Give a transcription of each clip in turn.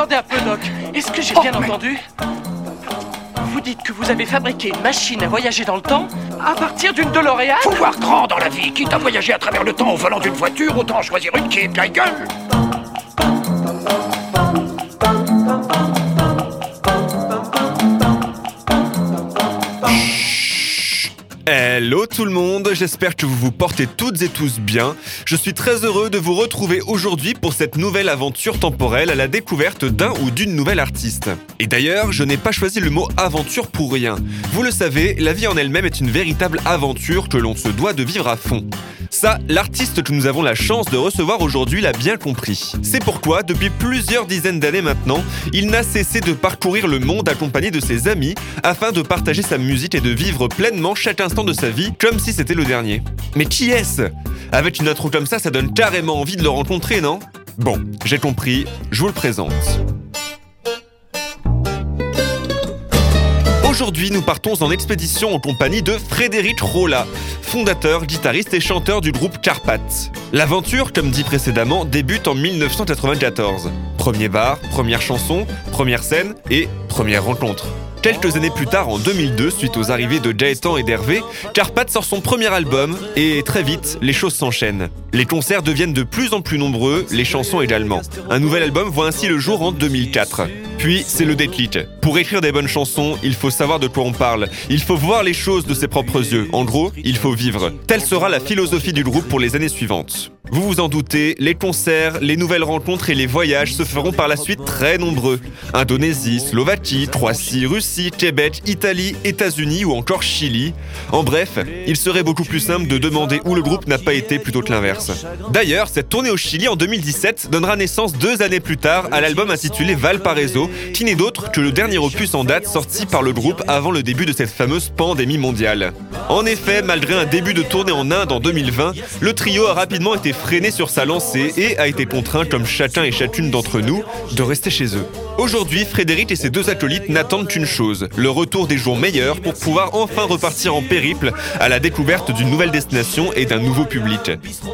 attendez un peu, Doc. Est-ce que j'ai Oh, bien mais- entendu? Vous dites que vous avez fabriqué une machine à voyager dans le temps à partir d'une DeLorean? Faut voir grand dans la vie. Quitte à voyager à travers le temps au volant d'une voiture, autant choisir une qui est bien gueule. Tout le monde, j'espère que vous vous portez toutes et tous bien. Je suis très heureux de vous retrouver aujourd'hui pour cette nouvelle aventure temporelle à la découverte d'un ou d'une nouvelle artiste. Et d'ailleurs, je n'ai pas choisi le mot aventure pour rien. Vous le savez, la vie en elle-même est une véritable aventure que l'on se doit de vivre à fond. Ça, l'artiste que nous avons la chance de recevoir aujourd'hui l'a bien compris. C'est pourquoi, depuis plusieurs dizaines d'années maintenant, il n'a cessé de parcourir le monde accompagné de ses amis afin de partager sa musique et de vivre pleinement chaque instant de sa vie si c'était le dernier. Mais qui est-ce? Avec une intro comme ça, ça donne carrément envie de le rencontrer, non? Bon, j'ai compris, je vous le présente. Aujourd'hui, nous partons en expédition en compagnie de Frédéric Rolla, fondateur, guitariste et chanteur du groupe Carpath. L'aventure, comme dit précédemment, débute en 1994. Premier bar, première chanson, première scène et première rencontre. Quelques années plus tard, en 2002, suite aux arrivées de Gaëtan et d'Hervé, Carpath sort son premier album et très vite, les choses s'enchaînent. Les concerts deviennent de plus en plus nombreux, les chansons également. Un nouvel album voit ainsi le jour en 2004. Puis, c'est le déclic. Pour écrire des bonnes chansons, il faut savoir de quoi on parle. Il faut voir les choses de ses propres yeux. En gros, il faut vivre. Telle sera la philosophie du groupe pour les années suivantes. Vous vous en doutez, les concerts, les nouvelles rencontres et les voyages se feront par la suite très nombreux. Indonésie, Slovaquie, Croatie, Russie, Québec, Italie, États-Unis ou encore Chili. En bref, il serait beaucoup plus simple de demander où le groupe n'a pas été plutôt que l'inverse. D'ailleurs, cette tournée au Chili en 2017 donnera naissance deux années plus tard à l'album intitulé Valparaiso, qui n'est d'autre que le dernier opus en date sorti par le groupe avant le début de cette fameuse pandémie mondiale. En effet, malgré un début de tournée en Inde en 2020, le trio a rapidement été freiné sur sa lancée et a été contraint, comme chacun et chacune d'entre nous, de rester chez eux. Aujourd'hui, Frédéric et ses deux acolytes n'attendent qu'une chose, le retour des jours meilleurs pour pouvoir enfin repartir en périple à la découverte d'une nouvelle destination et d'un nouveau public.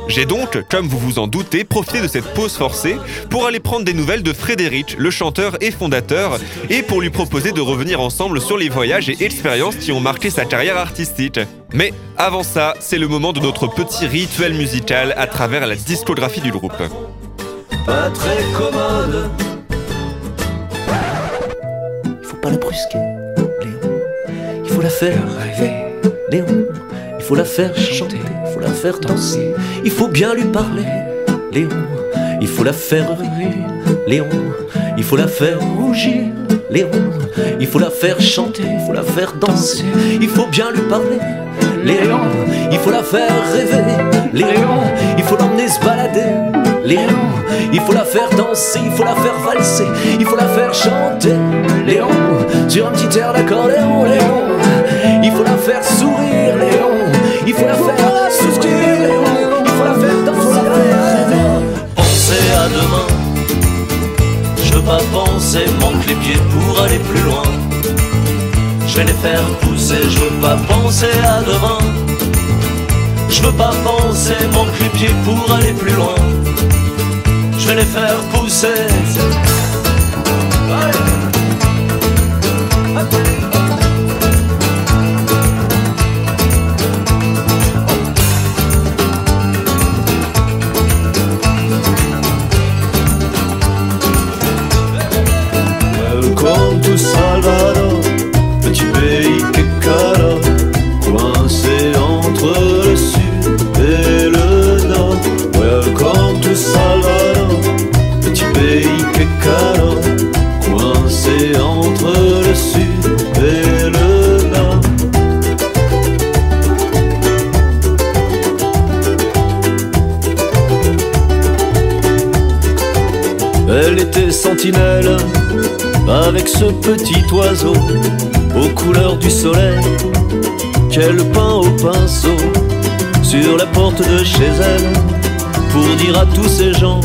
J'ai donc, comme vous vous en doutez, profité de cette pause forcée pour aller prendre des nouvelles de Frédéric, le chanteur et fondateur, et pour lui proposer de revenir ensemble sur les voyages et expériences qui ont marqué sa carrière artistique. Mais avant ça, c'est le moment de notre petit rituel musical à travers la discographie du groupe. pas très commode. Il faut pas la brusquer, Léon. Il faut la faire rêver, Léon. Il faut la faire chanter, il faut la faire danser. Il faut bien lui parler, Léon. Il faut la faire rire, Léon. Il faut la faire rougir, Léon. Il faut la faire chanter, il faut la faire danser. Il faut bien lui parler, Léon. Il faut la faire rêver, Léon. Il faut l'emmener se balader, Léon. Il faut la faire danser, il faut la faire valser, il faut la faire chanter, Léon. Sur un petit air d'accordéon, Léon. Il faut la faire sourire, Léon. Il faut la faire souscrire, Je veux pas penser, manque les pieds pour aller plus loin. Je vais les faire pousser, je veux pas penser à demain. Je veux pas penser, manque les pieds pour aller plus loin. Je vais les faire pousser. Welcome petit oiseau aux couleurs du soleil qu'elle peint au pinceau sur la porte de chez elle pour dire à tous ces gens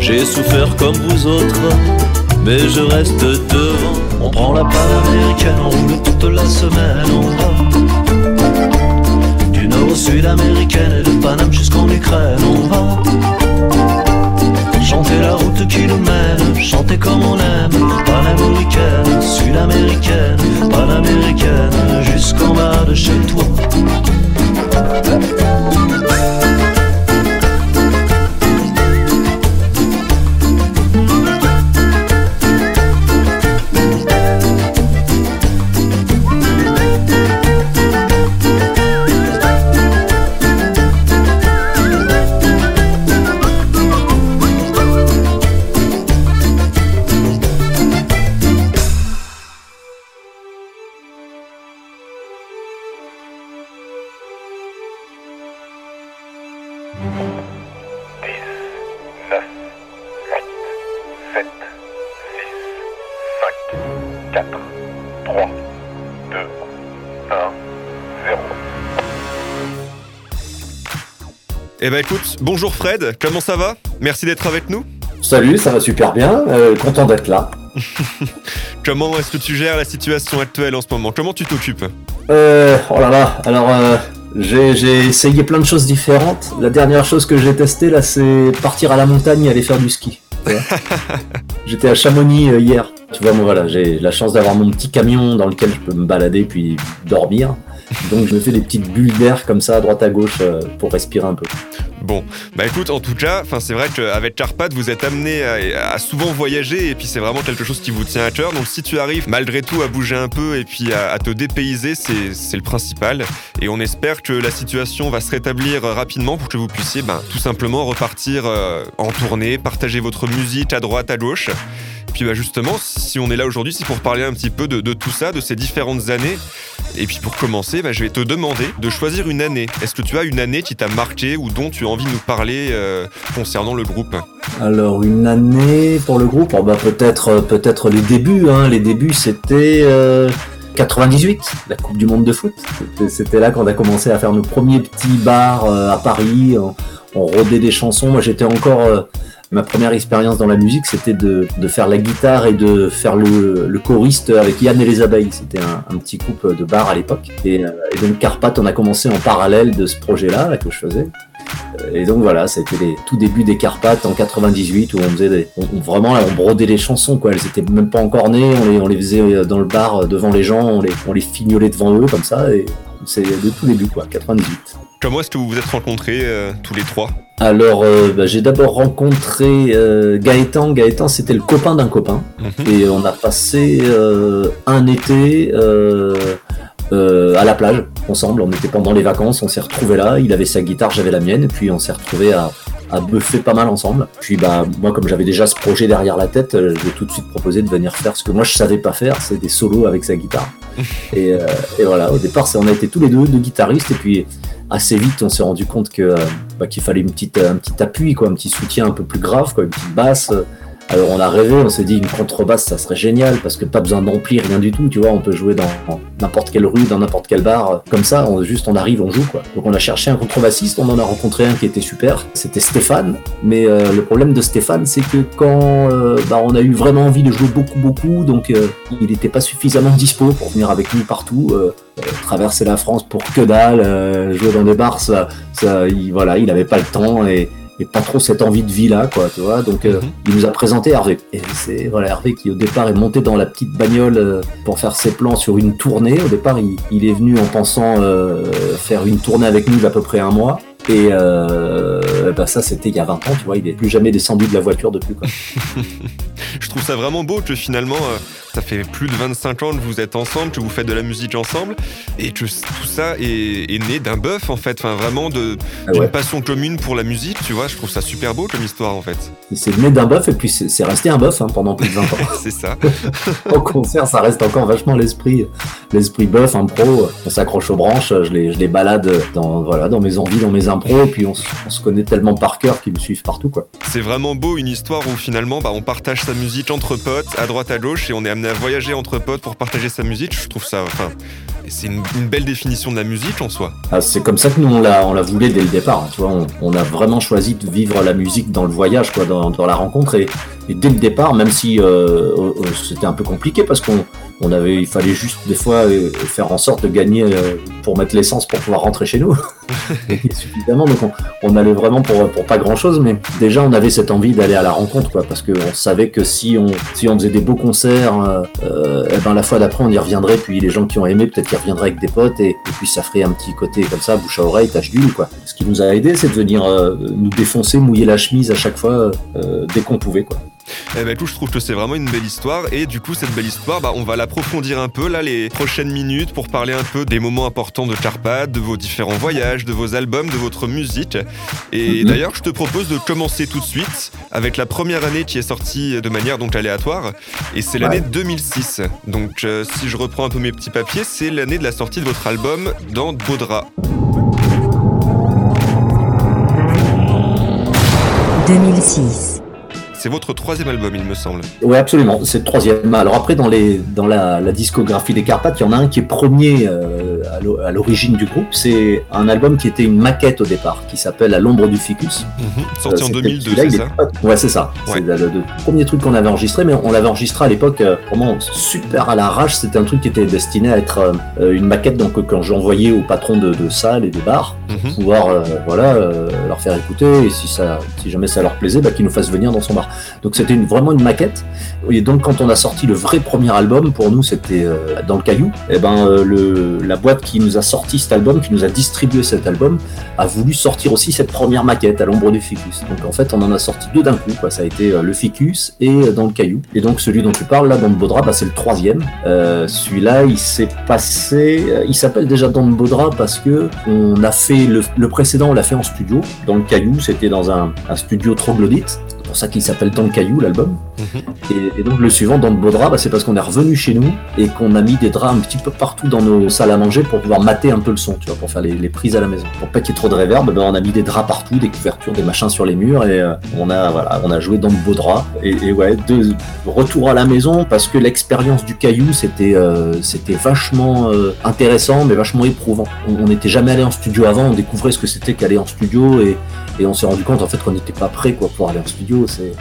j'ai souffert comme vous autres mais je reste devant. On prend la part américaine on roule toute la semaine on va du nord au sud américaine et de Paname jusqu'en Ukraine on va chanter la route qui nous mène, chanter comme on aime, panaméricaine, sud-américaine, panaméricaine, jusqu'en bas de chez toi. Eh ben écoute, bonjour Fred, comment ça va? Merci d'être avec nous. Salut, ça va super bien, euh, content d'être là. comment est-ce que tu gères la situation actuelle en ce moment? Comment tu t'occupes? Euh, Oh là là, alors euh, j'ai essayé plein de choses différentes. La dernière chose que j'ai testée là, c'est partir à la montagne et aller faire du ski. J'étais à Chamonix euh, hier. Tu vois, moi voilà, j'ai la chance d'avoir mon petit camion dans lequel je peux me balader puis dormir. Donc je me fais des petites bulles d'air comme ça à droite à gauche euh, pour respirer un peu. Bon, bah écoute, en tout cas, c'est vrai qu'avec Carpat, vous êtes amené à, souvent voyager et puis c'est vraiment quelque chose qui vous tient à cœur. Donc si tu arrives malgré tout à bouger un peu et puis à, te dépayser, c'est le principal. Et on espère que la situation va se rétablir rapidement pour que vous puissiez ben, tout simplement repartir euh, en tournée, partager votre musique à droite, à gauche. Puis bah justement, si on est là aujourd'hui, c'est pour parler un petit peu de, tout ça, de ces différentes années. Et puis pour commencer, bah, je vais te demander de choisir une année. Est-ce que tu as une année qui t'a marqué ou dont tu as envie de nous parler euh, concernant le groupe? Alors une année pour le groupe, oh, bah, peut-être euh, peut-être les débuts. Hein. Les débuts c'était 98, euh, la Coupe du Monde de foot. C'était là qu'on a commencé à faire nos premiers petits bars à Paris. On rodait des chansons. Moi j'étais encore ma première expérience dans la musique, c'était de, faire la guitare et de faire le, choriste avec Yann et les abeilles. C'était un, petit groupe de bar à l'époque. Et, euh, donc Carpat, on a commencé en parallèle de ce projet-là que je faisais. Euh, et donc voilà, été les tout début des Carpates en 98 où on faisait des, on, vraiment on brodait les chansons quoi. Elles étaient même pas encore nées, on les, on les faisait dans le bar devant les gens, on les, on les fignolait devant eux comme ça et c'est de tout début quoi, 98. Comment est-ce que vous vous êtes rencontrés euh, tous les trois? Alors, euh, bah, j'ai d'abord rencontré euh, Gaëtan. Gaëtan, c'était le copain d'un copain. Mhm. Et on a passé un été à la plage ensemble. On était pendant les vacances, on s'est retrouvés là. Il avait sa guitare, j'avais la mienne. Puis, on s'est retrouvés à, à buffer pas mal ensemble. Puis, bah, moi, comme j'avais déjà ce projet derrière la tête, j'ai tout de suite proposé de venir faire ce que moi je savais pas faire c'est des solos avec sa guitare. et, et, voilà, au départ, on a été tous les deux deux guitaristes. Et puis, assez vite, on s'est rendu compte que euh, bah, qu'il fallait une petite, un petit appui, quoi, un petit soutien un peu plus grave, quoi, une petite basse. Alors on a rêvé, on s'est dit une contrebasse ça serait génial parce que pas besoin d'ampli, rien du tout, tu vois, on peut jouer dans n'importe quelle rue, dans n'importe quel bar, comme ça, on, juste on arrive, on joue quoi. Donc on a cherché un contrebassiste, on en a rencontré un qui était super, c'était Stéphane, mais euh, le problème de Stéphane c'est que quand euh, bah, on a eu vraiment envie de jouer beaucoup beaucoup, donc il n'était pas suffisamment dispo pour venir avec nous partout. Euh, traverser la France pour que dalle, euh, jouer dans des bars, ça, il, voilà, il avait pas le temps et, et, pas trop cette envie de vie là, quoi, tu vois. Donc, euh, mhm. il nous a présenté Hervé. Et c'est voilà Hervé qui au départ est monté dans la petite bagnole pour faire ses plans sur une tournée. Au départ, il, il est venu en pensant faire une tournée avec nous d'à peu près un mois. Et euh, bah ça, c'était il y a 20 ans, tu vois, il n'est plus jamais descendu de la voiture depuis. Quoi. Je trouve ça vraiment beau que finalement, euh, ça fait plus de 25 ans que vous êtes ensemble, que vous faites de la musique ensemble, et que tout ça est, né d'un bœuf en fait, enfin vraiment ah d'une passion commune pour la musique, tu vois. Je trouve ça super beau comme histoire en fait. C'est né d'un bœuf et puis c'est resté un bœuf hein, pendant plus de 20 ans. c'est ça. Au concert, ça reste encore vachement l'esprit, l'esprit bœuf, un pro. On s'accroche aux branches, je les, je les balade dans, voilà, dans mes envies, dans mes pro et puis on, se connaît tellement par cœur qu'ils me suivent partout quoi. C'est vraiment beau une histoire où finalement bah, on partage sa musique entre potes à droite à gauche et on est amené voyager entre potes pour partager sa musique. Je trouve ça, c'est une, belle définition de la musique en soi. Ah, c'est comme ça que nous on l'a, on l'a voulu dès le départ. Tu vois, on, a vraiment choisi de vivre la musique dans le voyage, quoi, dans, la rencontre et, Et dès le départ, même si euh, euh, c'était un peu compliqué parce qu'on on avait, il fallait juste des fois euh, faire en sorte de gagner euh, pour mettre l'essence pour pouvoir rentrer chez nous. Suffisamment, donc on, on, allait vraiment pour, pour pas grand chose, mais déjà on avait cette envie d'aller à la rencontre, quoi, parce qu'on savait que si on, si on faisait des beaux concerts, euh, et eh ben la fois d'après on y reviendrait, puis les gens qui ont aimé peut-être qu'ils reviendraient avec des potes, et, puis ça ferait un petit côté comme ça, bouche à oreille, tâche d'huile, quoi. Ce qui nous a aidé, c'est de venir nous défoncer, mouiller la chemise à chaque fois dès qu'on pouvait, quoi. Eh ben, tout, je trouve que c'est vraiment une belle histoire. Et du coup, cette belle histoire, bah, on va l'approfondir un peu là les prochaines minutes pour parler un peu des moments importants de Carpath, de vos différents voyages, de vos albums, de votre musique. Et d'ailleurs, je te propose de commencer tout de suite avec la première année qui est sortie de manière donc aléatoire. Et c'est l'année ouais. 2006. Donc, euh, si je reprends un peu mes petits papiers, c'est l'année de la sortie de votre album dans Baudra. 2006. C'est votre troisième album, il me semble. Oui, absolument. C'est le troisième. Alors après, dans, les, dans la, la discographie des Carpates, il y en a un qui est premier euh, à l'origine du groupe. C'est un album qui était une maquette au départ, qui s'appelle À l'ombre du ficus. Mm -hmm. Sorti euh, en 2002, c'est ça? pas... Ouais, c'est ça. Ouais. C'est le, le, premier truc qu'on avait enregistré, mais on l'avait enregistré à l'époque euh, vraiment super à l'arrache. C'était un truc qui était destiné à être euh, une maquette donc, quand j'envoyais aux patrons de, de salles et de bars, -hmm. pouvoir voilà, leur faire écouter et si, ça, si jamais ça leur plaisait, bah, qu'ils nous fassent venir dans son bar. Donc c'était vraiment une maquette. Et donc quand on a sorti le vrai premier album, pour nous c'était euh, dans le caillou. Et ben euh, la boîte qui nous a sorti cet album, qui nous a distribué cet album, a voulu sortir aussi cette première maquette à l'ombre du ficus. Donc en fait on en a sorti deux d'un coup. Ça a été euh, le ficus et dans le caillou. Et donc celui dont tu parles là, dans le Baudra, bah, c'est le troisième. Celui-là il s'est passé, il s'appelle déjà dans le Baudra parce que on a fait le, le précédent, on l'a fait en studio. Dans le caillou, c'était dans un, un studio troglodyte pour ça qu'il s'appelle Dans le Caillou, l'album. -hmm. et, et, donc le suivant, Dans le Beau Drap, bah, c'est parce qu'on est revenu chez nous et qu'on a mis des draps un petit peu partout dans nos salles à manger pour pouvoir mater un peu le son, tu vois, pour faire les, les prises à la maison. Pour pas qu'il y ait trop de réverb, bah, on a mis des draps partout, des couvertures, des machins sur les murs et euh, on a voilà, on a joué Dans le Beau Drap. Et, et ouais, de retour à la maison parce que l'expérience du Caillou, c'était euh, c'était vachement euh, intéressant, mais vachement éprouvant. On n'était jamais allé en studio avant, on découvrait ce que c'était qu'aller en studio et et on s'est rendu compte en fait qu'on n'était pas prêt pour aller en studio. C'est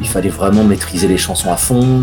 il fallait vraiment maîtriser les chansons à fond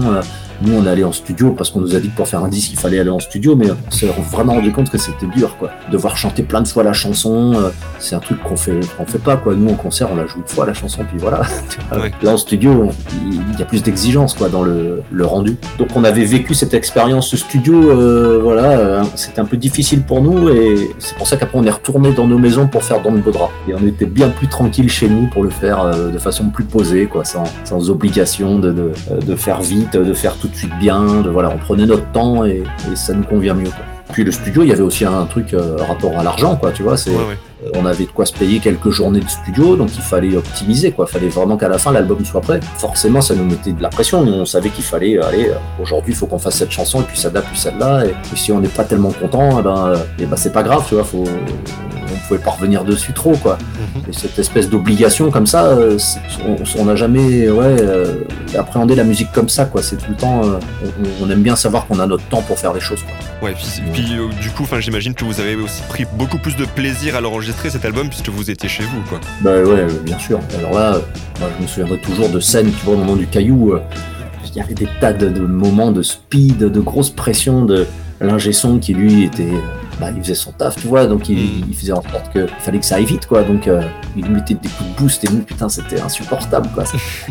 nous on allait en studio parce qu'on nous a dit que pour faire un disque il fallait aller en studio mais on s'est vraiment rendu compte que c'était dur quoi. Devoir chanter plein de fois la chanson c'est un truc qu'on fait qu'on fait pas quoi. Nous en concert on la joue une fois la chanson puis voilà. Ouais. là en studio il y a plus d'exigence quoi dans le, le, rendu. Donc on avait vécu cette expérience studio euh, voilà euh, c'était un peu difficile pour nous et c'est pour ça qu'après on est retourné dans nos maisons pour faire dans le Baudra. Et on était bien plus tranquille chez nous pour le faire euh, de façon plus posée quoi sans, sans obligation de, de, de faire vite de faire tout de suite bien, de, voilà, on prenait notre temps et, et ça nous convient mieux. Quoi. Puis le studio, il y avait aussi un truc euh, rapport à l'argent, quoi, tu vois, c'est, ouais, ouais. euh, on avait de quoi se payer quelques journées de studio, donc il fallait optimiser, quoi, il fallait vraiment qu'à la fin l'album soit prêt. Forcément, ça nous mettait de la pression, nous on savait qu'il fallait, aller aujourd'hui il faut qu'on fasse cette chanson, et puis celle-là, puis celle-là, et, et, si on n'est pas tellement content, et ben, et ben c'est pas grave, tu vois, faut, on pouvait pas revenir dessus trop, quoi. Mm -hmm. Et cette espèce d'obligation comme ça, on n'a jamais, ouais, euh, appréhendé la musique comme ça, quoi. C'est tout le temps, on, on, aime bien savoir qu'on a notre temps pour faire les choses, quoi. Ouais, puis, puis euh, du coup, j'imagine que vous avez aussi pris beaucoup plus de plaisir à l'enregistrer cet album puisque vous étiez chez vous, quoi. Bah ouais, bien sûr. Alors là, moi, je me souviendrai toujours de scènes, tu vois, au moment du caillou, euh, il y avait des tas de, de, moments de speed, de grosse pression de l'ingé son qui lui était bah, il faisait son taf, tu vois, donc il, Mm. il faisait en sorte que fallait que ça aille vite, quoi. Donc euh, il lui mettait des coups de boost et nous, putain, c'était insupportable, quoi.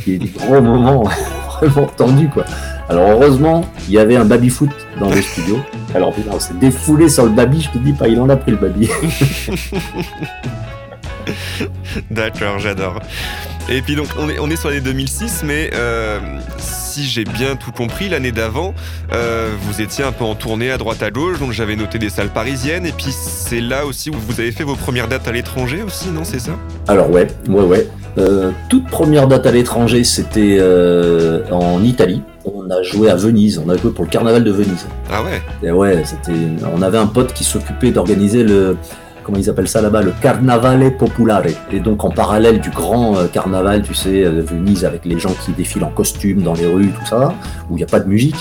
Il y a des gros moments vraiment tendus, quoi. Alors heureusement, il y avait un baby foot dans le studio. Alors putain, on s'est défoulé sur le baby, je te dis pas, il en a pris le baby. D'accord, j'adore. Et puis donc on est, on est sur l'année 2006, mais euh, si j'ai bien tout compris, l'année d'avant, euh, vous étiez un peu en tournée à droite à gauche, donc j'avais noté des salles parisiennes, et puis c'est là aussi où vous avez fait vos premières dates à l'étranger aussi, non C'est ça? Alors ouais, ouais, ouais. Euh, toute première date à l'étranger, c'était euh, en Italie. On a joué à Venise, on a joué pour le carnaval de Venise. Ah ouais? Et ouais, c'était. On avait un pote qui s'occupait d'organiser le comment ils appellent ça là-bas, le Carnavale Popolare. Et donc en parallèle du grand euh, carnaval, tu sais, de Venise avec les gens qui défilent en costume dans les rues, tout ça, où il n'y a pas de musique,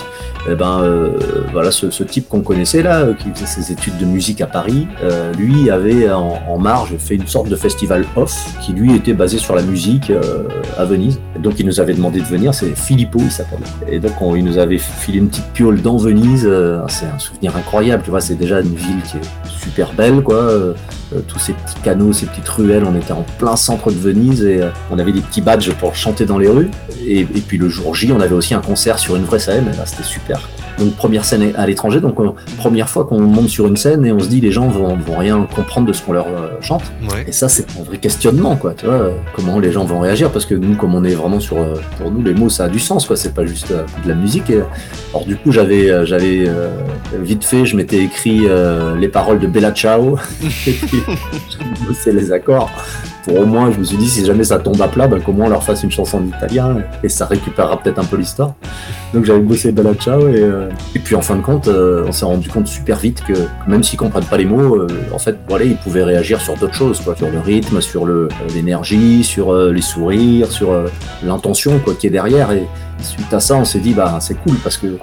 eh ben euh, voilà, ce, type qu'on connaissait là, euh, qui faisait ses études de musique à Paris, euh, lui avait en, en marge fait une sorte de festival off qui lui était basé sur la musique euh, à Venise. Et donc il nous avait demandé de venir, c'est Filippo il s'appelle. Et donc on- il nous avait filé une petite piole dans Venise, euh, c'est un souvenir incroyable, tu vois, c'est déjà une ville qui est super belle quoi. Euh, tous ces petits canaux, ces petites ruelles, on était en plein centre de Venise et euh, on avait des petits badges pour chanter dans les rues. Et, et puis le jour J, on avait aussi un concert sur une vraie scène, et là c'était super. Donc première scène à l'étranger, donc première fois qu'on monte sur une scène et on se dit les gens vont, vont rien comprendre de ce qu'on leur euh, chante. Ouais. Et ça c'est un vrai questionnement quoi, tu vois, euh, comment les gens vont réagir parce que nous comme on est vraiment sur, euh, pour nous les mots ça a du sens quoi, c'est pas juste euh, de la musique. Et, alors du coup j'avais, j'avais euh, vite fait, je m'étais écrit les paroles de Bella Ciao et puis j'ai bossé les accords. Pour au moins, je me suis dit, si jamais ça tombe à plat, ben, moins on leur fasse une chanson en italien et ça récupérera peut-être un peu l'histoire. Donc j'avais bossé Bella Ciao et, euh, et puis en fin de compte, euh, on s'est rendu compte super vite que même s'ils comprennent pas les mots, euh, en fait, voilà, ils pouvaient réagir sur d'autres choses, quoi, sur le rythme, sur l'énergie, sur les sourires, sur l'intention, quoi, qui est derrière. Et suite à ça, on s'est dit, bah c'est cool parce que euh,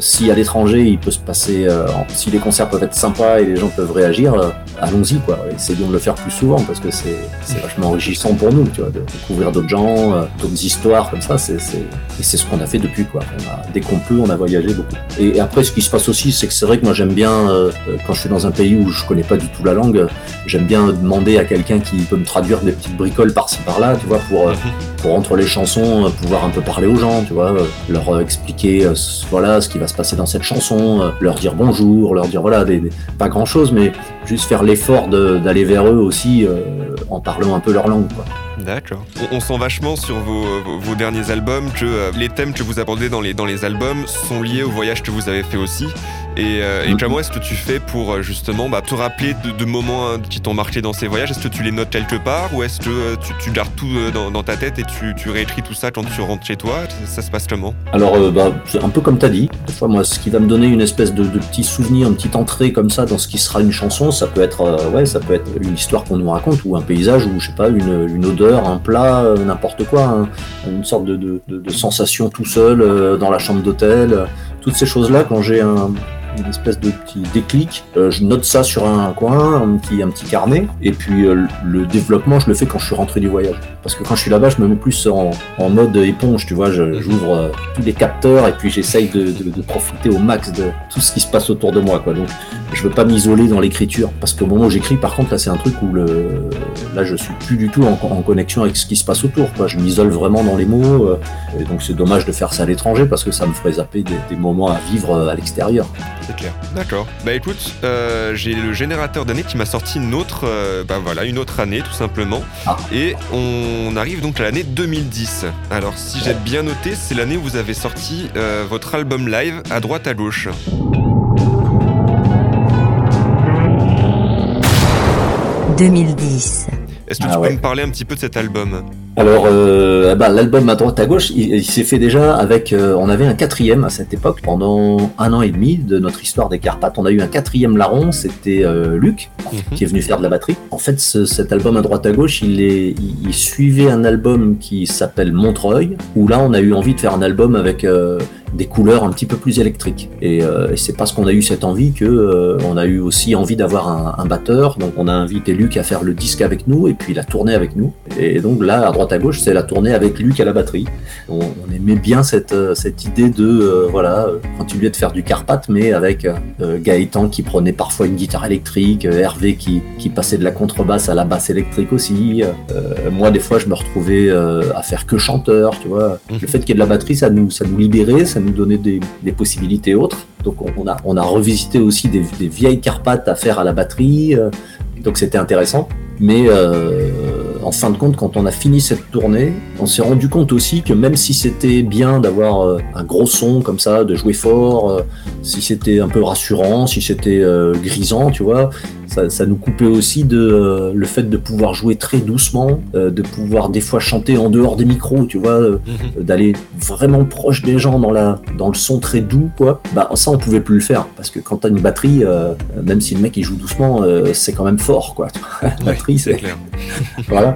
si à l'étranger il peut se passer, si les concerts peuvent être sympas et les gens peuvent réagir, allons-y, quoi. Essayons de le faire plus souvent parce que c'est c'est vachement enrichissant pour nous, tu vois, de découvrir d'autres gens, euh, d'autres histoires comme ça. C'est c'est- et c'est ce qu'on a fait depuis, quoi. On a- dès qu'on peut, on a voyagé beaucoup. Et, après, ce qui se passe aussi, c'est que c'est vrai que moi j'aime bien, euh, euh, quand je suis dans un pays où je connais pas du tout la langue, j'aime bien demander à quelqu'un qui peut me traduire des petites bricoles par-ci par-là, tu vois, pour, euh, pour entre les chansons, euh, pouvoir un peu parler aux gens, tu vois, euh, leur euh, expliquer ce- qui va se passer dans cette chanson, leur dire bonjour, leur dire voilà, des, pas grand chose, mais juste faire l'effort d'aller vers eux aussi en parlant un peu leur langue. D'accord. On, sent vachement sur vos, derniers albums que les thèmes que vous abordez dans les albums sont liés au voyage que vous avez fait aussi. Et, euh, et est-ce que tu fais pour euh, justement bah, te rappeler de, moments hein, qui t'ont marqué dans ces voyages Est-ce que tu les notes quelque part ou est-ce que euh, tu, gardes tout euh, dans, ta tête et tu, réécris tout ça quand tu rentres chez toi? Ça, se passe comment? Alors, euh, bah, un peu comme tu as dit. Moi, ce qui va me donner une espèce de, petit souvenir, une petite entrée comme ça dans ce qui sera une chanson, ça peut être, euh, ouais, ça peut être une histoire qu'on nous raconte ou un paysage ou je sais pas, une, odeur, un plat, euh, n'importe quoi, hein. une sorte de, sensation tout seul euh, dans la chambre d'hôtel. euh, Toutes ces choses-là, quand j'ai un une espèce de petit déclic, euh, je note ça sur un coin, un petit, un petit carnet, et puis euh, le développement, je le fais quand je suis rentré du voyage. Parce que quand je suis là-bas, je me mets plus en, en mode éponge, tu vois, je- j'ouvre euh, tous les capteurs et puis j'essaye de, de- de profiter au max de tout ce qui se passe autour de moi, quoi. Donc, je veux pas m'isoler dans l'écriture, parce qu'au moment où j'écris, par contre, là, c'est un truc où le, là, je suis plus du tout en, en connexion avec ce qui se passe autour, quoi. Je m'isole vraiment dans les mots, euh, et donc c'est dommage de faire ça à l'étranger parce que ça me ferait zapper des, des moments à vivre euh, à l'extérieur. C'est clair. D'accord. Bah écoute, euh, j'ai le générateur d'année qui m'a sorti une autre, euh, bah voilà, une autre année tout simplement. Ah. Et on arrive donc à l'année 2010. Alors si j'ai bien noté, c'est l'année où vous avez sorti votre album live à droite à gauche. « 2010. Est-ce que Ah tu ouais. peux me parler un petit peu de cet album Alors, euh, bah, l'album à droite à gauche, il, il s'est fait déjà avec. euh, on avait un quatrième à cette époque. Pendant un an et demi de notre histoire des Carpates, on a eu un quatrième larron. C'était euh, Luc qui est venu faire de la batterie. En fait, ce- cet album à droite à gauche, il, est, il, il suivait un album qui s'appelle Montreuil, où là, on a eu envie de faire un album avec euh, des couleurs un petit peu plus électriques. Et, euh, et c'est parce qu'on a eu cette envie que euh, on a eu aussi envie d'avoir un, un batteur. Donc, on a invité Luc à faire le disque avec nous et puis la tournée avec nous. Et donc là, à droite à gauche, c'est la tournée avec Luc à la batterie. On, on aimait bien cette, euh, cette idée de euh, voilà euh, continuer de faire du Carpath, mais avec euh, Gaëtan qui prenait parfois une guitare électrique, euh, Hervé qui, qui passait de la contrebasse à la basse électrique aussi. Euh, moi, des fois, je me retrouvais euh, à faire que chanteur, tu vois. Mhm. Le fait qu'il y ait de la batterie, ça nous, ça nous libérait, ça nous donnait des, possibilités autres. Donc, on, on a, on a revisité aussi des, des vieilles Carpates à faire à la batterie. euh, donc, c'était intéressant. Mais euh, en fin de compte, quand on a fini cette tournée, on s'est rendu compte aussi que même si c'était bien d'avoir euh, un gros son comme ça, de jouer fort, euh, si c'était un peu rassurant, si c'était euh, grisant, tu vois, Ça, ça nous coupait aussi de euh, le fait de pouvoir jouer très doucement, euh, de pouvoir des fois chanter en dehors des micros, tu vois, euh, Mhm. d'aller vraiment proche des gens dans la dans le son très doux, quoi. Bah ça, on pouvait plus le faire parce que quand t'as une batterie, euh, même si le mec il joue doucement, euh, c'est quand même fort, quoi. La batterie, C'est c'est clair. voilà.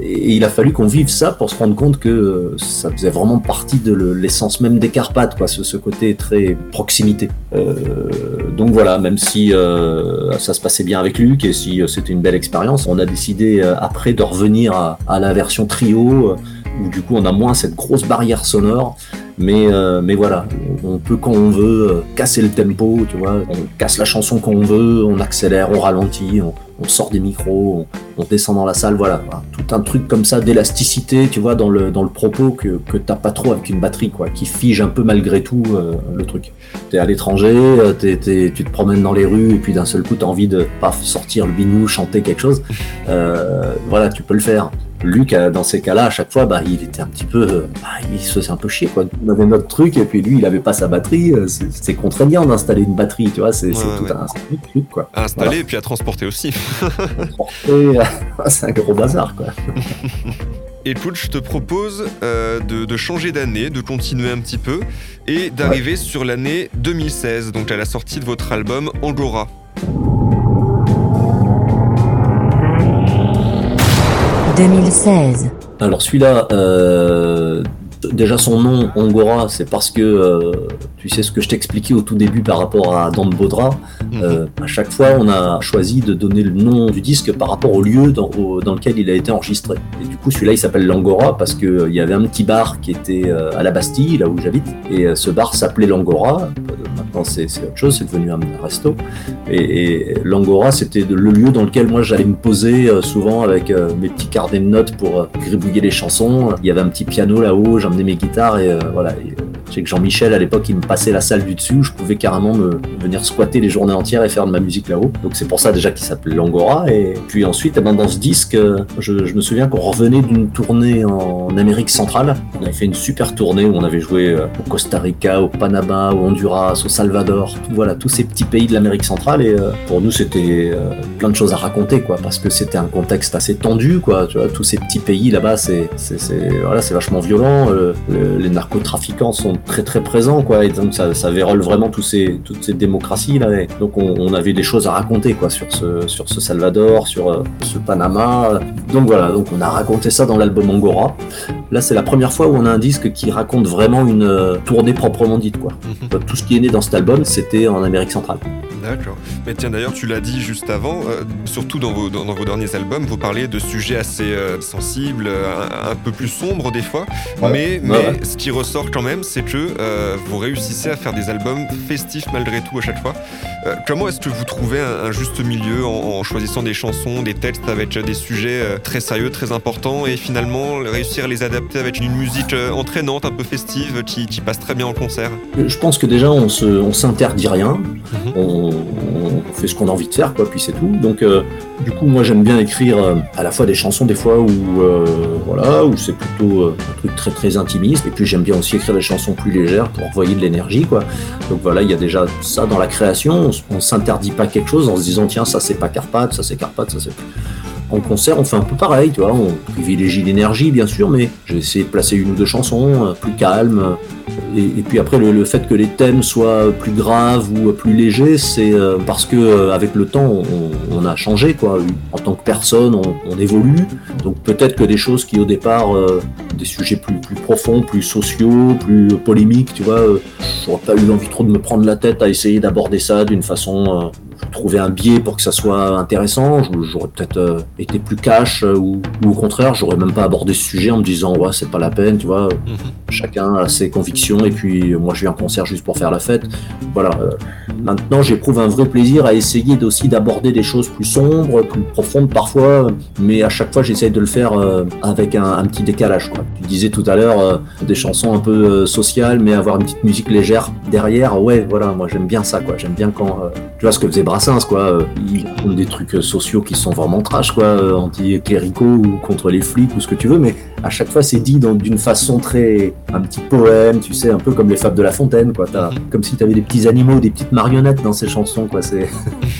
Et il a fallu qu'on vive ça pour se rendre compte que euh, ça faisait vraiment partie de le- l'essence même des Carpates, quoi, ce, ce côté très proximité. Euh, donc voilà, même si euh, ça se passait bien avec Luc et si c'était une belle expérience, on a décidé après de revenir à, à la version trio, où du coup on a moins cette grosse barrière sonore. Mais, euh, mais voilà, on peut quand on veut casser le tempo, tu vois, on casse la chanson quand on veut, on accélère, on ralentit, on, on sort des micros, on, descend dans la salle, voilà, tout un truc comme ça d'élasticité, tu vois, dans le, propos que, que t'as pas trop avec une batterie, quoi, qui fige un peu malgré tout euh, le truc. T'es à l'étranger, euh, tu te promènes dans les rues et puis d'un seul coup t'as envie de paf, sortir le binou, chanter quelque chose, euh, voilà, tu peux le faire. Luc, euh, dans ces cas-là, à chaque fois, bah, il était un petit peu, euh, bah, il se faisait un peu chier, quoi. On avait notre truc et puis lui, il avait pas sa batterie. euh, c'est contraignant d'installer une batterie, tu vois. C'est Ouais, tout ouais. un, truc, quoi. À installer et puis à transporter aussi. C'est un gros bazar, quoi. Et Poul, je te propose euh, de, de changer d'année, de continuer un petit peu et d'arriver sur l'année 2016, donc à la sortie de votre album Angora. 2016, Alors celui-là, euh, déjà son nom, Angora, c'est parce que euh, tu sais ce que je t'expliquais au tout début par rapport à Dan Baudra. Euh, à chaque fois, on a choisi de donner le nom du disque par rapport au lieu dans, au- dans lequel il a été enregistré. Et du coup, celui-là, il s'appelle l'Angora parce que euh, y avait un petit bar qui était euh, à la Bastille, là où j'habite, et ce bar s'appelait l'Angora. Maintenant, c'est autre chose, c'est devenu un resto. Et, et l'Angora, c'était le lieu dans lequel moi j'allais me poser souvent avec mes petits carnets de notes pour gribouiller les chansons. Il y avait un petit piano là-haut, j'emmenais mes guitares et euh, voilà. Sais que Jean-Michel à l'époque il me passait la salle du dessus où je pouvais carrément me venir squatter les journées entières et faire de ma musique là-haut. Donc c'est pour ça déjà qu'il s'appelait l'Angora. Et puis ensuite, eh ben, dans ce disque, je, me souviens qu'on revenait d'une tournée en Amérique centrale. On avait fait une super tournée où on avait joué euh, au Costa Rica, au Panama, au Honduras, au Salvador, voilà tous ces petits pays de l'Amérique centrale. Et euh, pour nous, c'était euh, plein de choses à raconter, quoi, parce que c'était un contexte assez tendu, quoi. Tu vois, tous ces petits pays là-bas, c'est voilà, vachement violent. le- les narcotrafiquants sont très très présents, quoi. Et donc ça, ça vérole vraiment tous ces toutes ces démocraties là. Et donc on, on avait des choses à raconter, quoi, sur ce sur ce Salvador, sur euh, ce Panama. Donc voilà, donc on a raconté ça dans l'album Angora. Là, c'est la première fois où on a un disque qui raconte vraiment une euh, tournée proprement dite, quoi. Tout ce qui est né dans cet album, c'était en Amérique centrale. D'accord. Mais tiens, d'ailleurs, tu l'as dit juste avant, euh, surtout dans vos, dans, dans vos derniers albums, vous parlez de sujets assez euh, sensibles, euh, un, un peu plus sombres des fois. Ouais. Mais, mais Ouais, ouais. ce qui ressort quand même, c'est que euh, vous réussissez à faire des albums festifs malgré tout à chaque fois. Euh, comment est-ce que vous trouvez un, un juste milieu en, en choisissant des chansons, des textes avec des sujets euh, très sérieux, très importants, et finalement réussir à les adapter avec une musique entraînante, un peu festive, qui, qui passe très bien en concert? Je pense que déjà on se, on s'interdit rien, Mhm. on, on fait ce qu'on a envie de faire, quoi, puis c'est tout. Donc euh, du coup moi j'aime bien écrire à la fois des chansons des fois où voilà où c'est plutôt un truc très très intimiste, et puis j'aime bien aussi écrire des chansons plus légères pour envoyer de l'énergie, quoi. Donc voilà il y a déjà ça dans la création, on, on s'interdit pas quelque chose en se disant tiens ça c'est pas Carpath, ça c'est Carpath, ça c'est en concert, on fait un peu pareil, tu vois, on privilégie l'énergie bien sûr, mais j'ai essayé de placer une ou deux chansons euh, plus calmes, et, puis après, le, fait que les thèmes soient plus graves ou plus légers, c'est euh, parce que euh, avec le temps, on, a changé quoi. En tant que personne, on, évolue. Donc peut-être que des choses qui au départ, euh, des sujets plus, plus profonds, plus sociaux, plus polémiques, tu vois, j'aurais pas eu envie trop de me prendre la tête à essayer d'aborder ça d'une façon. Trouver un biais pour que ça soit intéressant. J'aurais peut-être euh, été plus cash euh, ou, ou au contraire, j'aurais même pas abordé ce sujet en me disant ouais c'est pas la peine, tu vois. Chacun a ses convictions et puis euh, moi je viens en concert juste pour faire la fête. Voilà. Maintenant j'éprouve un vrai plaisir à essayer aussi d'aborder des choses plus sombres, plus profondes parfois, mais à chaque fois j'essaye de le faire avec un, un petit décalage. Quoi. Tu disais tout à l'heure des chansons un peu sociales, mais avoir une petite musique légère derrière. Ouais, voilà, moi j'aime bien ça. quoi. J'aime bien quand tu vois ce que faisait Quoi. euh, il raconte des trucs euh, sociaux qui sont vraiment trash, quoi, euh, anti-cléricaux ou contre les flics ou ce que tu veux, mais à chaque fois c'est dit d'une façon très un petit poème, tu sais, un peu comme les fables de La Fontaine, quoi. Mhm. Comme si tu avais des petits animaux, des petites marionnettes dans ces chansons, quoi. C'est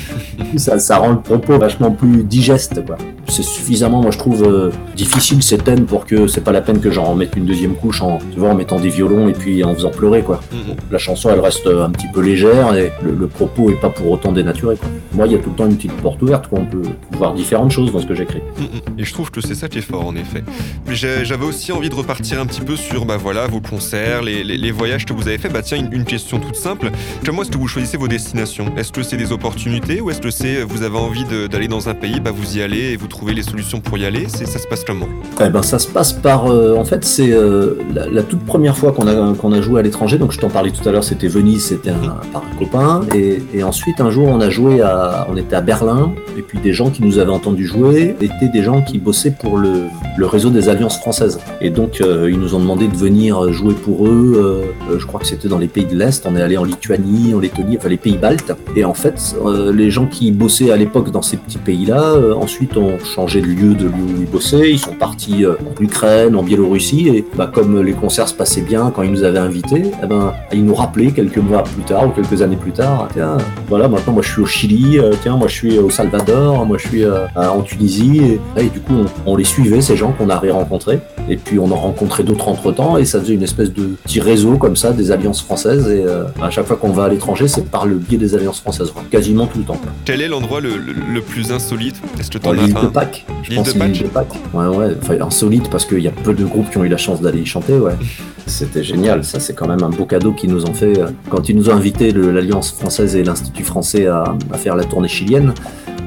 ça, ça rend le propos vachement plus digeste, quoi. C'est suffisamment, moi je trouve, euh, difficile ces thèmes pour que c'est pas la peine que j'en remette une deuxième couche en, tu vois, en mettant des violons et puis en faisant pleurer, quoi. Mhm. La chanson, elle reste un petit peu légère et le, le propos est pas pour autant dénaturé, quoi. Moi, il y a tout le temps une petite porte ouverte, quoi. On peut voir différentes choses dans ce que j'écris. Mm, mm. Et je trouve que c'est ça qui est fort en effet. Mais j'avais aussi envie de repartir un petit peu sur bah voilà vos concerts, les, les- les voyages que vous avez fait. Bah tiens une, une question toute simple. Comment est-ce que vous choisissez vos destinations? Est-ce que c'est des opportunités ou est-ce que c'est vous avez envie d'aller dans un pays, bah vous y allez et vous trouvez les solutions pour y aller? Ça se passe comment? Eh ben, ça se passe par. euh, en fait, c'est euh, la, la toute première fois qu'on a, qu'on a joué à l'étranger. Donc, je t'en parlais tout à l'heure, c'était Venise, c'était un, par un copain. Et, et ensuite, un jour, on a joué à. On était à Berlin. Et puis, des gens qui nous avaient entendu jouer étaient des gens qui bossaient pour le, réseau des alliances françaises. Et donc, euh, ils nous ont demandé de venir jouer pour eux. euh, euh, je crois que c'était dans les pays de l'Est. On est allé en Lituanie, en Lettonie, enfin les pays baltes. Et en fait, les gens qui bossaient à l'époque dans ces petits pays-là, ensuite ont changé de lieu de lieu où ils bossaient. Ils sont partis en Ukraine, en Biélorussie. Et bah, comme les concerts se passaient bien quand ils nous avaient invités, eh ben, ils nous rappelaient quelques mois plus tard ou quelques années plus tard. Tiens, voilà, maintenant moi je suis au Chili. Euh, tiens, moi je suis au Salvador. Moi je suis euh, en Tunisie. Et, du coup, on, on les suivait ces gens qu'on a rencontrés. Et puis on en rencontrait d'autres entre temps. Et ça faisait une espèce de petit réseau comme ça des alliances françaises. Et euh, à chaque fois qu'on va à l'étranger, c'est par le biais des alliances françaises, quasiment tout le temps. Quel est l'endroit le, le- le plus insolite? Est-ce que t'en Dans as l'île de Pâques. Je pense de Pâques de Pâques? Ouais, ouais. Enfin, insolite parce qu'il y a peu de groupes qui ont eu la chance d'aller y chanter, ouais. C'était génial. Ça, c'est quand même un beau cadeau qu'ils nous ont fait. euh, Quand ils nous ont invités, l'Alliance française et l'Institut français, à, à faire la tournée chilienne,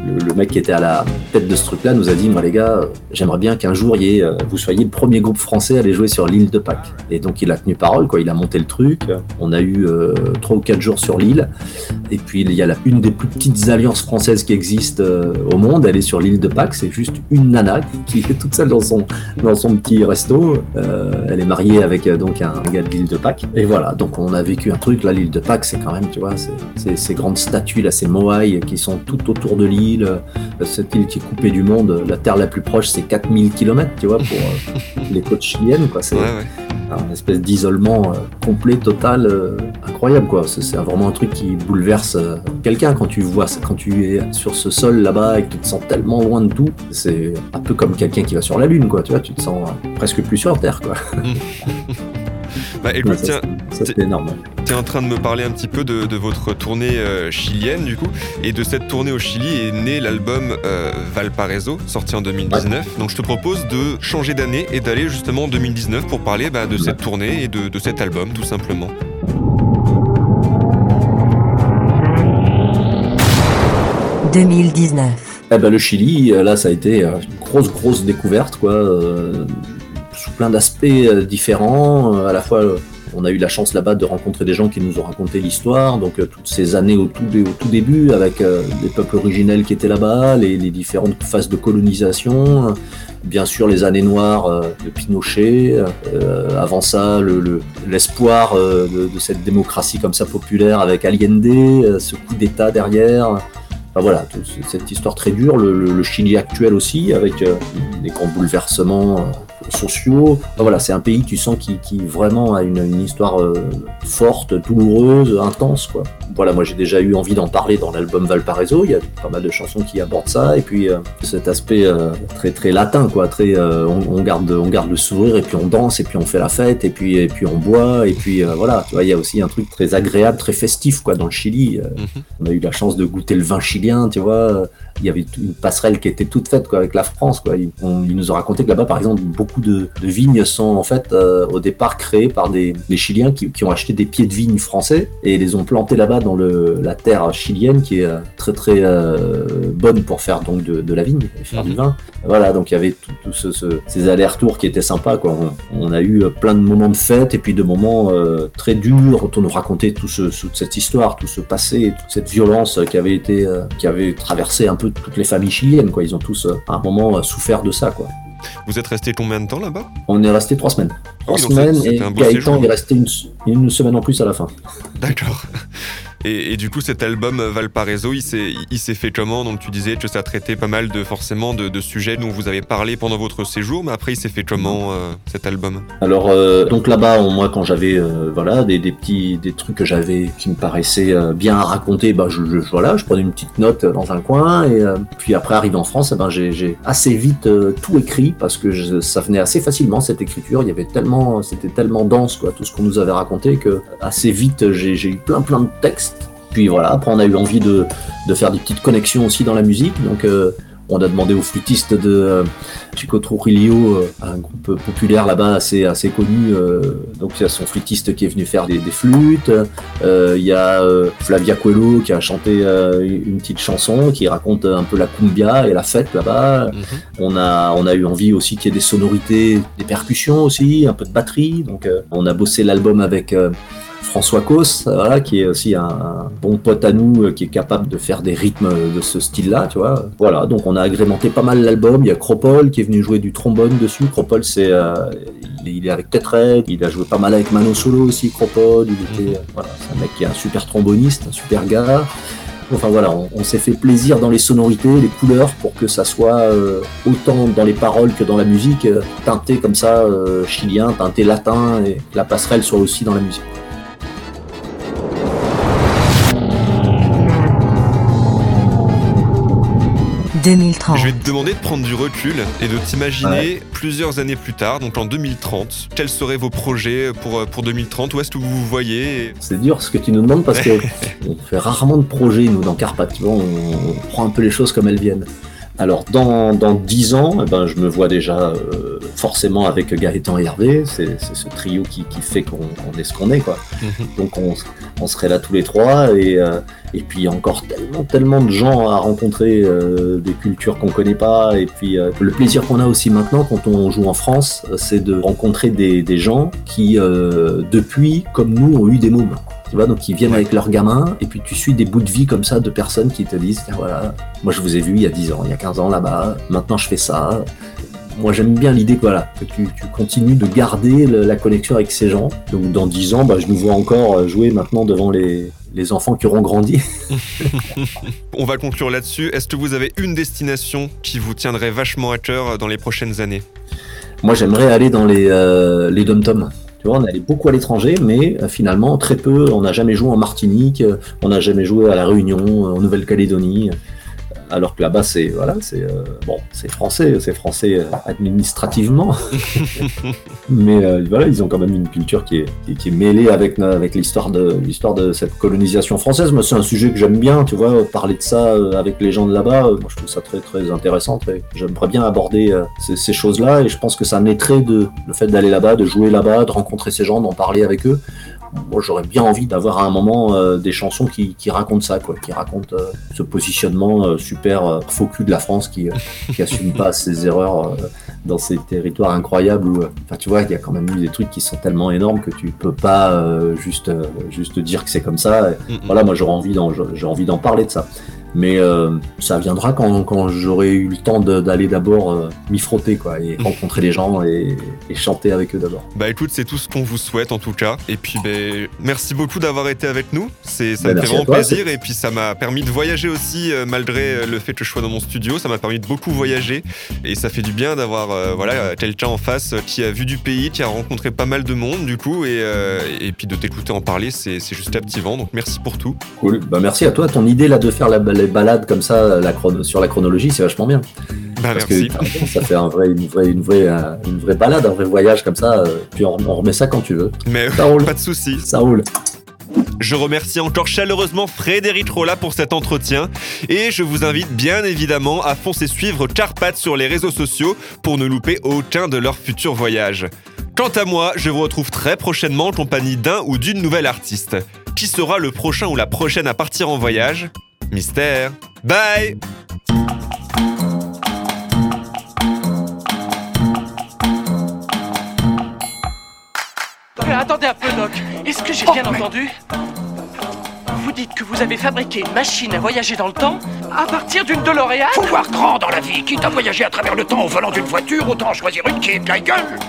le, mec qui était à la tête de ce truc-là nous a dit Moi, les gars, euh, j'aimerais bien qu'un jour, euh, vous soyez le premier groupe français à aller jouer sur l'île de Pâques. Et donc, il a tenu parole. Il a monté le truc. On a eu euh, trois ou quatre jours sur l'île. Et puis il y a une des plus petites alliances françaises qui existent au monde, elle est sur l'île de Pâques, c'est juste une nana qui est toute seule dans son, petit resto. Elle est mariée avec donc un gars de l'île de Pâques. Et voilà, donc on a vécu un truc, là l'île de Pâques c'est quand même, tu vois, ces grandes statues, là, ces moailles qui sont tout autour de l'île. Cette île qui est coupée du monde, la terre la plus proche c'est 4000 km, tu vois, pour euh, les côtes chiliennes. Quoi. C'est Ouais, ouais. un espèce d'isolement euh, complet, total, euh, incroyable quoi. C'est vraiment un truc qui bouleverse quelqu'un quand tu vois, quand tu es sur ce sol là-bas et que tu te sens tellement loin de tout. C'est un peu comme quelqu'un qui va sur la lune quoi. Tu vois, tu te sens presque plus sur Terre quoi. Bah écoute, tiens, Ça c'est énorme. tu es en train de me parler un petit peu de, de votre tournée euh, chilienne du coup. Et de cette tournée au Chili est né l'album euh, Valparaiso, sorti en 2019. Donc je te propose de changer d'année et d'aller justement en 2019 pour parler bah, de cette tournée et de, de cet album tout simplement. 2019. Eh ben, le Chili, euh, là, ça a été une grosse, grosse découverte, quoi, euh, sous plein d'aspects euh, différents. Euh, à la fois, euh, on a eu la chance là-bas de rencontrer des gens qui nous ont raconté l'histoire, donc toutes ces années au tout, début, avec les peuples originels qui étaient là-bas, les, différentes phases de colonisation, bien sûr les années noires de Pinochet, avant ça, le- le- l'espoir de, cette démocratie comme ça populaire avec Allende, ce coup d'État derrière. Enfin, voilà, cette histoire très dure, le, le- Chili actuel aussi, avec euh, des grands bouleversements sociaux. Enfin, voilà, c'est un pays, tu sens, qui, qui vraiment a une, une histoire euh, forte, douloureuse, intense. Quoi. Voilà, moi j'ai déjà eu envie d'en parler dans l'album Valparaiso, il y a pas mal de chansons qui abordent ça, et puis euh, cet aspect euh, très très latin, quoi, très, euh, on, on garde, on garde le sourire, et puis on danse, et puis on fait la fête, et puis, et puis on boit, et puis euh, voilà, tu vois, il y a aussi un truc très agréable, très festif quoi, dans le Chili. Euh, Mhm. on a eu la chance de goûter le vin chilien, tu vois. Il y avait une passerelle qui était toute faite quoi, avec la France. Quoi. Ils, on- ils nous ont raconté que là-bas, par exemple, beaucoup de, de vignes sont en fait euh, au départ créées par des, des Chiliens qui, qui ont acheté des pieds de vigne français et les ont plantés là-bas dans le, la terre chilienne qui est euh, très très euh, bonne pour faire donc de, de la vigne et faire Mhm. du vin. Voilà, donc il y avait tout ce, ce- ces allers-retours qui étaient sympas. Quoi. On, on a eu plein de moments de fête et puis de moments euh, très durs on nous racontait tout ce, toute cette histoire, tout ce passé, toute cette violence qui avait été, qui avait traversé un peu toutes les familles chiliennes. Quoi. Ils ont tous euh, à un moment euh, souffert de ça. Quoi. Vous êtes resté combien de temps là-bas? On est resté trois semaines. Trois Oui, donc semaines et Gaëtan est resté une, une semaine en plus à la fin. D'accord. Et, du coup, cet album euh, Valparaiso, il s'est, fait comment? Donc tu disais que ça traitait pas mal de forcément de, sujets dont vous avez parlé pendant votre séjour, mais après il s'est fait comment euh, cet album? Alors euh, donc là-bas, moi quand j'avais euh, voilà des, petits des trucs que j'avais qui me paraissaient bien à raconter, bah je, voilà, je prenais une petite note dans un coin et puis après arrivé en France, eh ben j'ai assez vite tout écrit parce que je- ça venait assez facilement cette écriture. Il y avait tellement c'était tellement dense quoi tout ce qu'on nous avait raconté que assez vite j'ai eu plein plein de textes. Puis voilà, après on a eu envie de, de faire des petites connexions aussi dans la musique, donc euh, on a demandé aux flûtistes de euh, Chico Trujillo, euh, un groupe populaire là-bas assez, assez connu. donc il y a son flûtiste qui est venu faire des, des flûtes. Il y a Flavia Coelho qui a chanté une petite chanson qui raconte un peu la cumbia et la fête là-bas. On a, on a eu envie aussi qu'il y ait des sonorités, des percussions aussi, un peu de batterie. Donc on a bossé l'album avec François Cos, voilà, qui est aussi un, un bon pote à nous, euh, qui est capable de faire des rythmes de ce style-là, tu vois. Voilà, donc on a agrémenté pas mal l'album. Il y a Cropol qui est venu jouer du trombone dessus. Cropol, c'est, euh, il, est- avec Tetred, il a joué pas mal avec Mano Solo aussi, Cropol. Il était, euh, voilà, c'est un mec qui est un super tromboniste, un super gars. Enfin voilà, on, on s'est fait plaisir dans les sonorités, les couleurs, pour que ça soit euh, autant dans les paroles que dans la musique, euh, teinté comme ça, euh, chilien, teinté latin, et que la passerelle soit aussi dans la musique. Je 2030. vais te demander de prendre du recul et de t'imaginer plusieurs années plus tard, donc en 2030, quels seraient vos projets pour, pour 2030 Où est-ce que vous vous voyez C'est dur ce que tu nous demandes parce que on fait rarement de projets nous dans Carpath, tu vois, on, on prend un peu les choses comme elles viennent. Alors dans, dans 10 ans, eh ben, je me vois déjà euh, forcément avec Gaëtan et Hervé, c'est ce trio qui, qui fait qu'on est ce qu'on est quoi. Donc on, on serait là tous les trois et, euh, et puis encore tellement tellement de gens à rencontrer, euh, des cultures qu'on connaît pas et puis euh, le plaisir qu'on a aussi maintenant quand on joue en France, euh, c'est de rencontrer des, des gens qui euh, depuis comme nous ont eu des mômes. Tu vois, donc ils viennent avec leurs gamins, et puis tu suis des bouts de vie comme ça de personnes qui te disent, voilà, moi je vous ai vu il y a 10 ans, il y a 15 ans là-bas, maintenant je fais ça. Moi j'aime bien l'idée que, voilà, que tu, tu continues de garder le- la connexion avec ces gens. Donc dans 10 ans, bah, je nous vois encore euh, jouer maintenant devant les, les enfants qui auront grandi. On va conclure là-dessus. Est-ce que vous avez une destination qui vous tiendrait vachement à cœur dans les prochaines années? Moi j'aimerais aller dans les, euh, les dom-toms. On allé beaucoup à l'étranger, mais euh, finalement très peu. On n'a jamais joué en Martinique, euh, on n'a jamais joué à la Réunion, euh, en Nouvelle-Calédonie. Alors que là-bas, c'est voilà, c'est euh, bon, c'est français, c'est français euh, administrativement, mais euh, voilà, ils ont quand même une culture qui est, qui, qui est mêlée avec avec l'histoire de l'histoire de cette colonisation française. Moi, c'est un sujet que j'aime bien, tu vois, parler de ça avec les gens de là-bas. Moi, je trouve ça très très intéressant. Très, j'aimerais bien aborder ces, ces choses-là, et je pense que ça naîtrait de le fait d'aller là-bas, de jouer là-bas, de rencontrer ces gens, d'en parler avec eux. Moi, j'aurais bien envie d'avoir à un moment euh, des chansons qui, qui racontent ça, quoi, qui racontent euh, ce positionnement euh, super faux cul de la France qui, euh, qui assume pas ses erreurs dans ces territoires incroyables où, enfin, tu vois, il y a quand même eu des trucs qui sont tellement énormes que tu peux pas juste, juste dire que c'est comme ça. Et Mm, mm. voilà, moi, j'aurais envie d'en, j'ai envie d'en parler de ça. Mais euh, ça viendra quand, quand j'aurai eu le temps d'aller d'abord euh, m'y frotter, quoi, et rencontrer les gens et, et chanter avec eux d'abord. Bah écoute, c'est tout ce qu'on vous souhaite en tout cas. Et puis ben, merci beaucoup d'avoir été avec nous. C'est, ça Bah, me fait vraiment toi, plaisir. Et puis ça m'a permis de voyager aussi, euh, malgré le fait que je sois dans mon studio. Ça m'a permis de beaucoup voyager. Et ça fait du bien d'avoir euh, voilà, quelqu'un en face qui a vu du pays, qui a rencontré pas mal de monde du coup. Et, euh, et puis de t'écouter en parler, c'est, c'est juste captivant. Donc merci pour tout. Cool. Bah, merci à toi. Ton idée là de faire la, les balades comme ça la sur la chronologie, c'est vachement bien. Bah Parce merci. que ça fait un vrai, une, vraie, une, vraie, euh, une vraie balade, un vrai voyage comme ça. euh, puis on, on remet ça quand tu veux. Mais Ça roule. pas de soucis. Ça roule. Je remercie encore chaleureusement Frédéric Rolla pour cet entretien et je vous invite bien évidemment à foncer suivre Carpath sur les réseaux sociaux pour ne louper aucun de leurs futurs voyages. Quant à moi, je vous retrouve très prochainement en compagnie d'un ou d'une nouvelle artiste. Qui sera le prochain ou la prochaine à partir en voyage? Mystère. Bye Euh, attendez un peu, Doc. Est-ce que j'ai Oh, bien mais- entendu Vous dites que vous avez fabriqué une machine à voyager dans le temps à partir d'une DeLorean Faut voir grand dans la vie. Quitte à voyager à travers le temps au volant d'une voiture, autant choisir une qui est de la gueule.